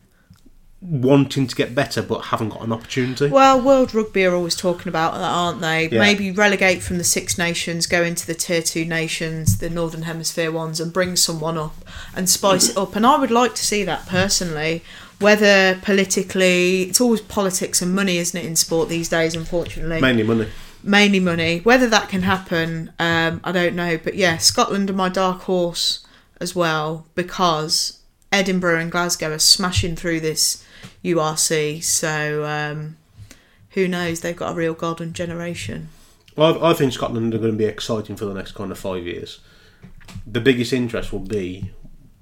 wanting to get better but haven't got an opportunity. Well, World Rugby are always talking about that, aren't they? Yeah. Maybe relegate from the Six Nations, go into the Tier 2 nations, the Northern Hemisphere ones, and bring someone up and spice it up. And I would like to see that personally. Whether politically, it's always politics and money, isn't it, in sport these days, unfortunately? Mainly money. Mainly money. Whether that can happen, um, I don't know. But yeah, Scotland are my dark horse as well because Edinburgh and Glasgow are smashing through this URC. So um, who knows? They've got a real golden generation. Well, I, I think Scotland are going to be exciting for the next kind of five years. The biggest interest will be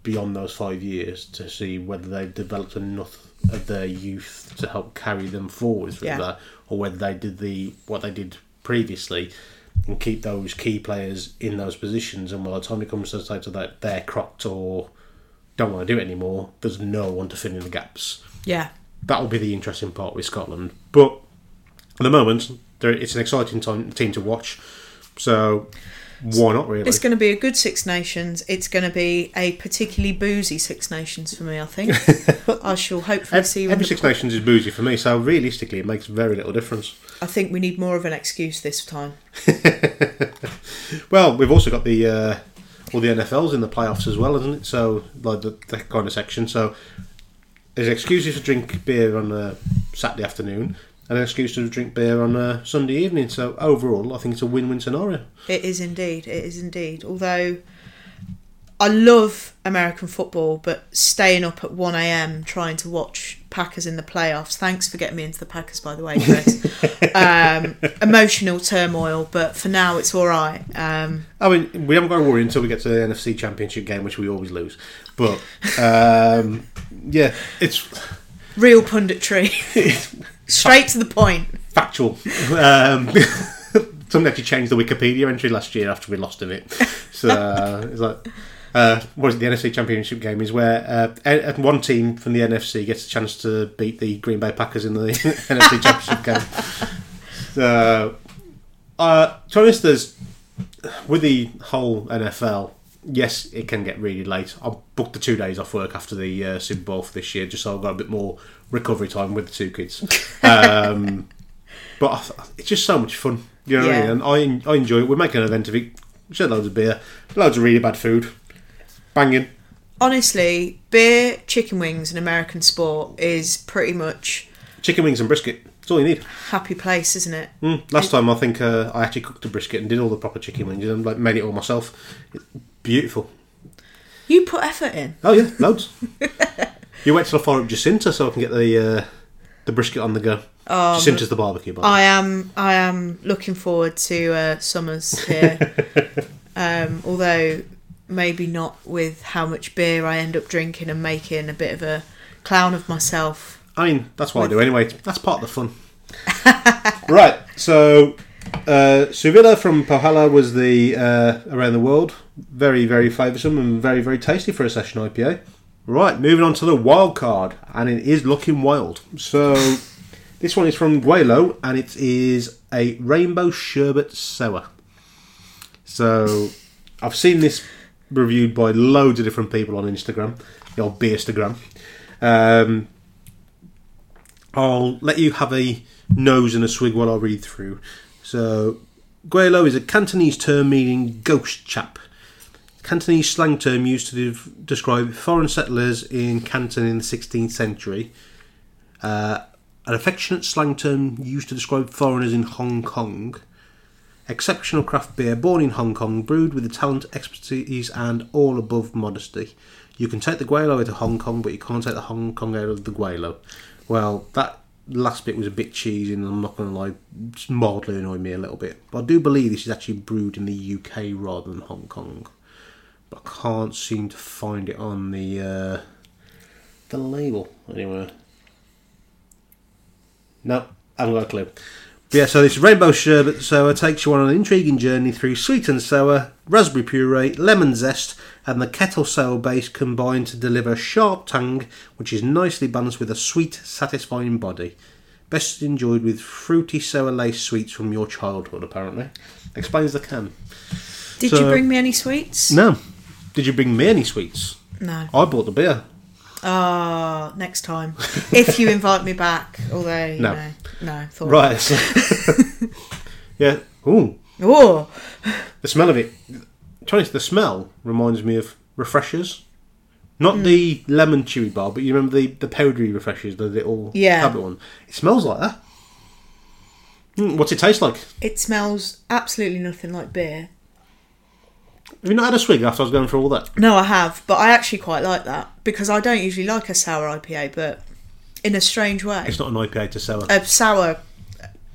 beyond those five years to see whether they've developed enough of their youth to help carry them forward through Yeah. that, or whether they did the what they did previously and keep those key players in those positions. And by the time it comes to the stage of that they're crocked or don't want to do it anymore, there's no one to fill in the gaps. Yeah. That will be the interesting part with Scotland. But at the moment, it's an exciting time, team to watch. So why not really? It's going to be a good Six Nations. It's going to be a particularly boozy Six Nations for me, I think. [laughs] I shall hopefully see Every Six Nations is boozy for me, so realistically, it makes very little difference. I think we need more of an excuse this time. [laughs] Well, we've also got the uh, all the NFLs in the playoffs as well, isn't it? So like the, that kind of section. So there's excuses to drink beer on a Saturday afternoon, an excuse to drink beer on a Sunday evening. So overall, I think it's a win-win scenario. It is indeed. It is indeed. Although I love American football, but staying up at 1 a.m. trying to watch Packers in the playoffs. Thanks for getting me into the Packers, by the way, Chris. [laughs] um, emotional turmoil, but for now it's all right. Um, I mean, we haven't got to worry until we get to the NFC Championship game, which we always lose. But um, yeah, it's real punditry. [laughs] Straight to the point. factual. Um, [laughs] something actually changed the Wikipedia entry last year after we lost in it. So uh, it's like, uh, what is it, the NFC Championship game is where uh, one team from the NFC gets a chance to beat the Green Bay Packers in the [laughs] NFC Championship game. So, uh, to honest, there's with the whole NFL. Yes, it can get really late. I booked the two days off work after the uh, Super Bowl for this year, just so I've got a bit more recovery time with the two kids. Um, [laughs] but I it's just so much fun, you know what I Yeah. mean? And I, I enjoy it. We make an event of it. Shed loads of beer, loads of really bad food, banging. Honestly, beer, chicken wings, and American sport is pretty much Chicken wings and brisket. That's all you need. happy place, isn't it? Mm. Last time I think uh, I actually cooked a brisket and did all the proper chicken wings and like made it all myself. It's beautiful. You put effort in. Oh yeah, loads. [laughs] you wait till I fire up Jacinta so I can get the uh, the brisket on the go. Um, Jacinta's the barbecue. By. I am. I am looking forward to uh, summers here. [laughs] um, although maybe not with how much beer I end up drinking and making a bit of a clown of myself. I mean, that's what I do anyway. That's part of the fun. [laughs] right. So, uh, Suvila from Põhjala was the uh, around the world. Very, very flavoursome and very, very tasty for a session IPA. Right. Moving on to the wild card, and it is looking wild. So, this one is from Gweilo, and it is a rainbow sherbet sour. So, I've seen this reviewed by loads of different people on Instagram, the old Beerstagram. Um, I'll let you have a nose and a swig while I read through. So, Gweilo is a Cantonese term meaning ghost chap. Cantonese slang term used to de- describe foreign settlers in Canton in the 16th century. Uh, an affectionate slang term used to describe foreigners in Hong Kong. Exceptional craft beer born in Hong Kong, brewed with the talent, expertise, and all above modesty. You can take the Gweilo out of Hong Kong, but you can't take the Hong Kong out of the Gweilo. Well, that last bit was a bit cheesy, and I'm not going to lie, it's mildly annoyed me a little bit. But I do believe this is actually brewed in the UK rather than Hong Kong. But I can't seem to find it on the uh, the label anywhere. No, I haven't got a clue. Yeah, so this rainbow sherbet sour takes you on an intriguing journey through sweet and sour, raspberry puree, lemon zest, and the kettle sour base combined to deliver a sharp tang, which is nicely balanced with a sweet, satisfying body. Best enjoyed with fruity sour lace sweets from your childhood, apparently. Explains the can. Did So- you bring me any sweets? No. Did you bring me any sweets? No. I bought the beer. Ah, next time if you invite me back. Although you No. know, no. Thought. Right. [laughs] yeah. Ooh. Oh, The smell of it. Trying to the smell reminds me of refreshers. Not the lemon chewy bar, but you remember the, the powdery refreshers, the little Yeah. tablet one. It smells like that. Mm, what's it taste like? it smells absolutely nothing like beer. Have you not had a swig after I was going through all that? No, I have, but I actually quite like that because I don't usually like a sour IPA, but in a strange way, It's not an IPA to sour. a sour.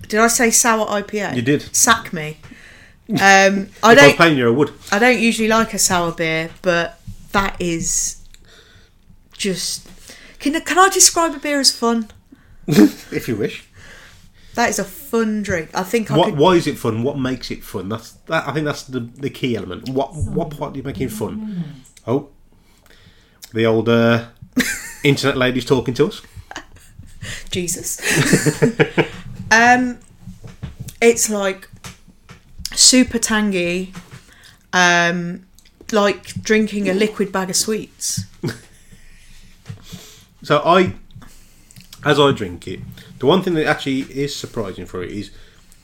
Did I say sour IPA? You did. Sack me. [laughs] Um, I if I was don't. paying you, I would. I don't usually like a sour beer, but that is just can can I describe a beer as fun? [laughs] if you wish. That is a fun drink. I think I What, could. why is it fun? What makes it fun? That's that. I think that's the the key element. What what part do you make it fun? Oh, the old uh, [laughs] internet lady's talking to us. Jesus. [laughs] [laughs] um, it's like super tangy, um, like drinking a liquid bag of sweets. So I, as I drink it, the one thing that actually is surprising for it is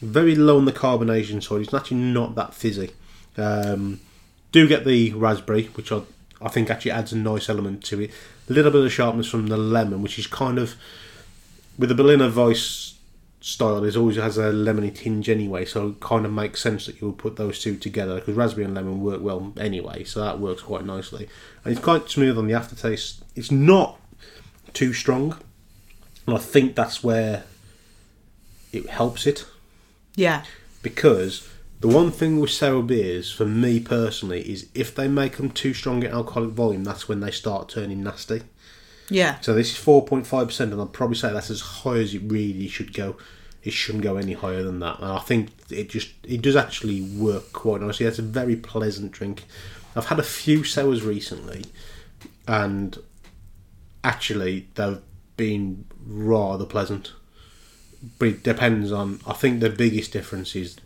very low on the carbonation side. It's actually not that fizzy. Um, do get the raspberry, which I I think actually adds a nice element to it. A little bit of sharpness from the lemon, which is kind of with the Berliner Weisse style. It always has a lemony tinge anyway, so it kind of makes sense that you would put those two together because raspberry and lemon work well anyway, so that works quite nicely. And it's quite smooth on the aftertaste. It's not too strong, and I think that's where it helps it Yeah, because the one thing with sour beers for me personally is if they make them too strong in alcoholic volume, that's when they start turning nasty. yeah, So this is four point five percent, and I'd probably say that's as high as it really should go. It shouldn't go any higher than that. And I think it just it does actually work quite nicely. It's a very pleasant drink. I've had a few sours recently, and actually they've been rather pleasant. But it depends on. I think the biggest difference is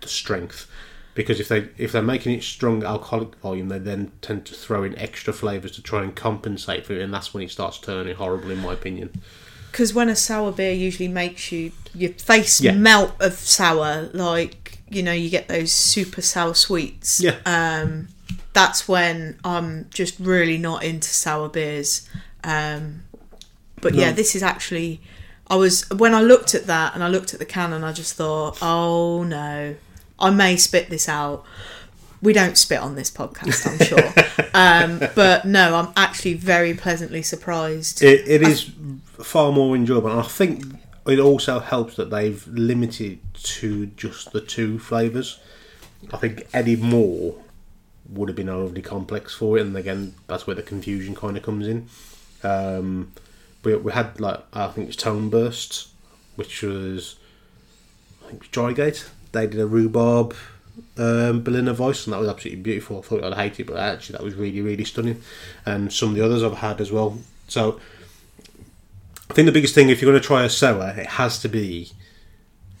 the strength, because if they if they're making it strong alcoholic volume, they then tend to throw in extra flavors to try and compensate for it, and that's when it starts turning horrible, in my opinion. because when a sour beer usually makes you your face Yeah. melt of sour, like you know you get those super sour sweets. Yeah. Um, that's when I'm just really not into sour beers. Um, but yeah, this is actually. I was when I looked at that and I looked at the can and I just thought, oh no, I may spit this out. We don't spit on this podcast, I'm sure. [laughs] um, but no, I'm actually very pleasantly surprised. It, it is far more enjoyable, and I think it also helps that they've limited to just the two flavors. I think any more would have been overly complex for it, and again, that's where the confusion kind of comes in. Um, we, we had like I think it's Tone Burst, which was I think Drygate. They did a rhubarb um, Berliner Weisse, and that was absolutely beautiful. I thought I'd hate it, but actually that was really really stunning. And some of the others I've had as well. So I think the biggest thing if you're going to try a sour, it has to be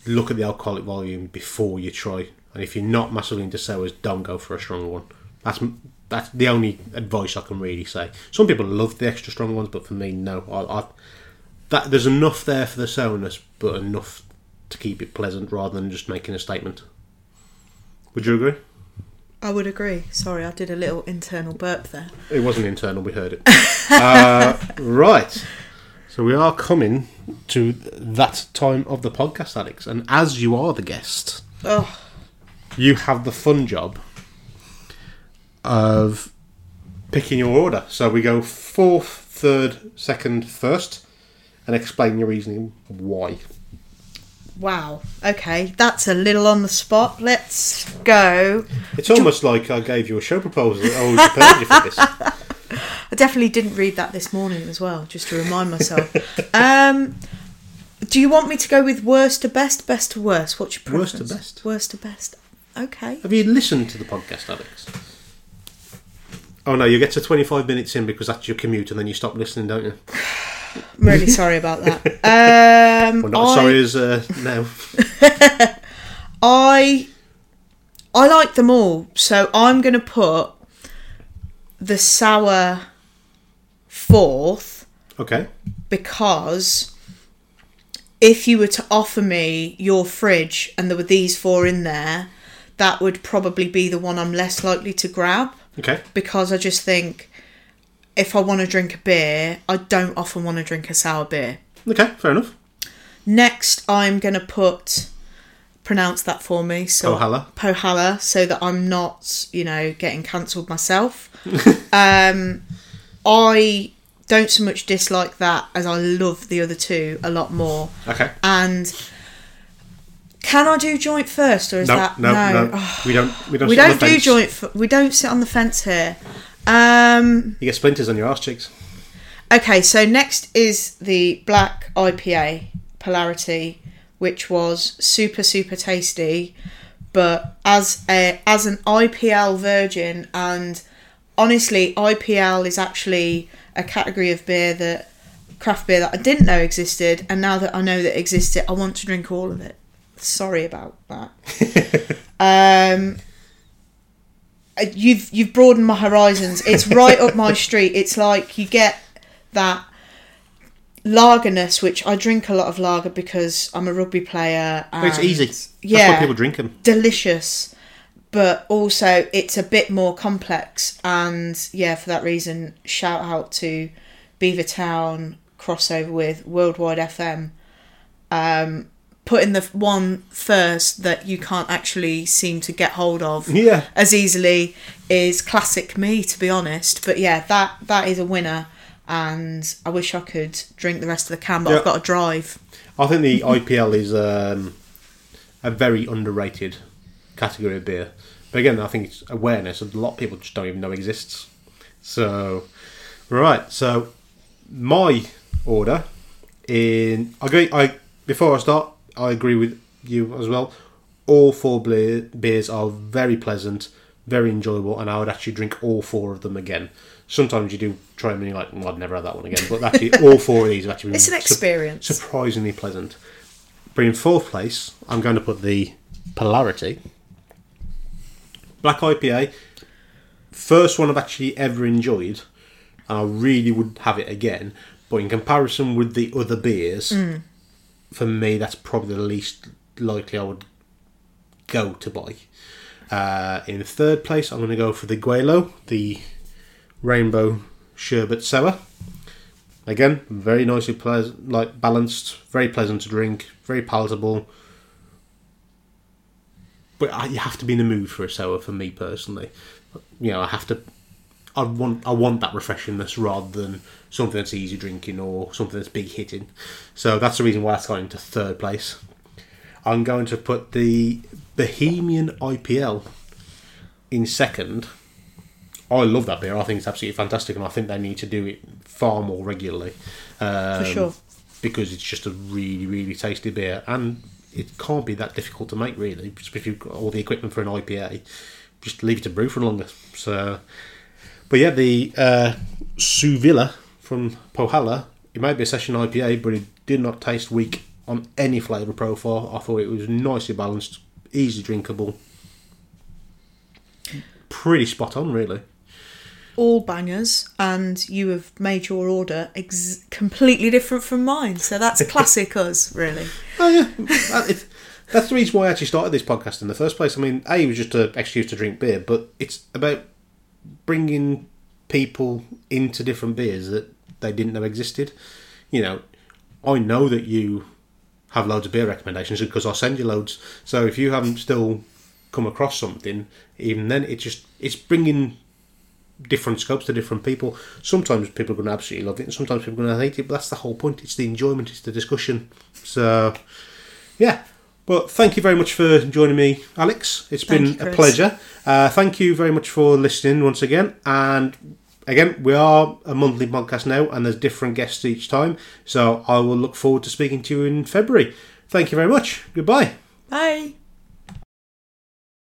look at the alcoholic volume before you try. And if you're not massively into sours, don't go for a strong one. That's that's the only advice I can really say. Some people love the extra strong ones, but for me, no. I, I that there's enough there for the sourness, but enough to keep it pleasant rather than just making a statement. Would you agree? I would agree. Sorry, I did a little internal burp there. It wasn't internal, we heard it. [laughs] uh, right. So we are coming to that time of the podcast, Alex. And as you are the guest, Oh, you have the fun job of picking your order. So we go fourth, third, second, first, and explain your reasoning why. wow. Okay, that's a little on the spot. Let's go. It's almost like I gave you a show proposal. Oh, prepared you for this. [laughs] I definitely didn't read that this morning as well, just to remind myself. um, do you want me to go with worst to best, best to worst? What's your preference? Worst to best. Worst to best. Okay. Have you listened to the podcast, Alex? Oh no, you get to 25 minutes in because that's your commute and then you stop listening, don't you? I'm really sorry about that. [laughs] Um, Well, not I- sorry as uh, now. [laughs] I I like them all, so I'm going to put the sour fourth Okay. because if you were to offer me your fridge and there were these four in there, that would probably be the one I'm less likely to grab Okay. because I just think if I want to drink a beer, I don't often want to drink a sour beer. Okay. Fair enough. Next, I'm going to put pronounce that for me. So Põhjala. Põhjala, so that I'm not, you know, getting cancelled myself. [laughs] um, I don't so much dislike that as I love the other two a lot more. Okay. And can I do joint first, or is No, that no, no. Oh, We don't. We don't. we sit don't do joint. F- we don't sit on the fence here. Um, You get splinters on your arse cheeks. Okay, so next is the black IPA polarity, which was super super tasty, but as a as an IPL virgin, and honestly, IPL is actually a category of beer that craft beer that I didn't know existed, and now that I know that existed, I want to drink all of it. Sorry about that. [laughs] um, uh, you've you've broadened my horizons. It's right up my [laughs] street. It's like you get that lagerness, which I drink a lot of lager because I'm a rugby player. And it's easy. That's yeah, people drink them. delicious, but also it's a bit more complex. And yeah, for that reason, shout out to Beavertown crossover with Worldwide FM. Um, putting the one first that you can't actually seem to get hold of Yeah. as easily is classic me to be honest but yeah that that is a winner and i wish i could drink the rest of the can but Yeah. i've got to drive I think the IPL is um, a very underrated category of beer. But again, I think it's awareness. A lot of people just don't even know exists. So, right. So, my order in I agree. I before I start, I agree with you as well. All four beers are very pleasant, very enjoyable, and I would actually drink all four of them again. Sometimes you do try them and you're like, well, I'd never have that one again. But actually, [laughs] all four of these have actually been It's an experience. surprisingly pleasant. But in fourth place, I'm going to put the Polarity Black IPA. First one I've actually ever enjoyed, and I really would have it again. But in comparison with the other beers, hmm. For me, that's probably the least likely I would go to buy. Uh, in third place, I'm going to go for the Gweilo, the Rainbow Sherbet Sour. Again, very nicely pleasant, like balanced, very pleasant to drink, very palatable. But I, you have to be in the mood for a sour. For me personally, you know, I have to. I want I want that refreshingness rather than something that's easy drinking or something that's big hitting. So that's the reason why that's going into third place. I'm going to put the Bohemian IPL in second. I love that beer. I think it's absolutely fantastic, and I think they need to do it far more regularly. Um, For sure. Because it's just a really, really tasty beer, and it can't be that difficult to make, really. Just if you've got all the equipment for an IPA, just leave it to brew for longer. So, but yeah, the uh, Suvila from Põhjala, it might be a session IPA, but it did not taste weak on any flavour profile. I thought it was nicely balanced, easy drinkable, pretty spot on, really. all bangers and you have made your order ex- completely different from mine so that's [laughs] classic us really Oh yeah, That- that's the reason why I actually started this podcast in the first place. I mean, a it was just an excuse to drink beer, but it's about bringing people into different beers that they didn't know existed. You know, I know that you have loads of beer recommendations because I send you loads. So if you haven't still come across something, even then, it's just it's bringing different scopes to different people. Sometimes people are going to absolutely love it, and sometimes people are going to hate it. But that's the whole point. It's the enjoyment. It's the discussion. So, yeah. But thank you very much for joining me, Alex. It's Thank been you, a pleasure. Uh, thank you very much for listening once again. And again, we are a monthly podcast now, and there's different guests each time. So I will look forward to speaking to you in February. Thank you very much. Goodbye. bye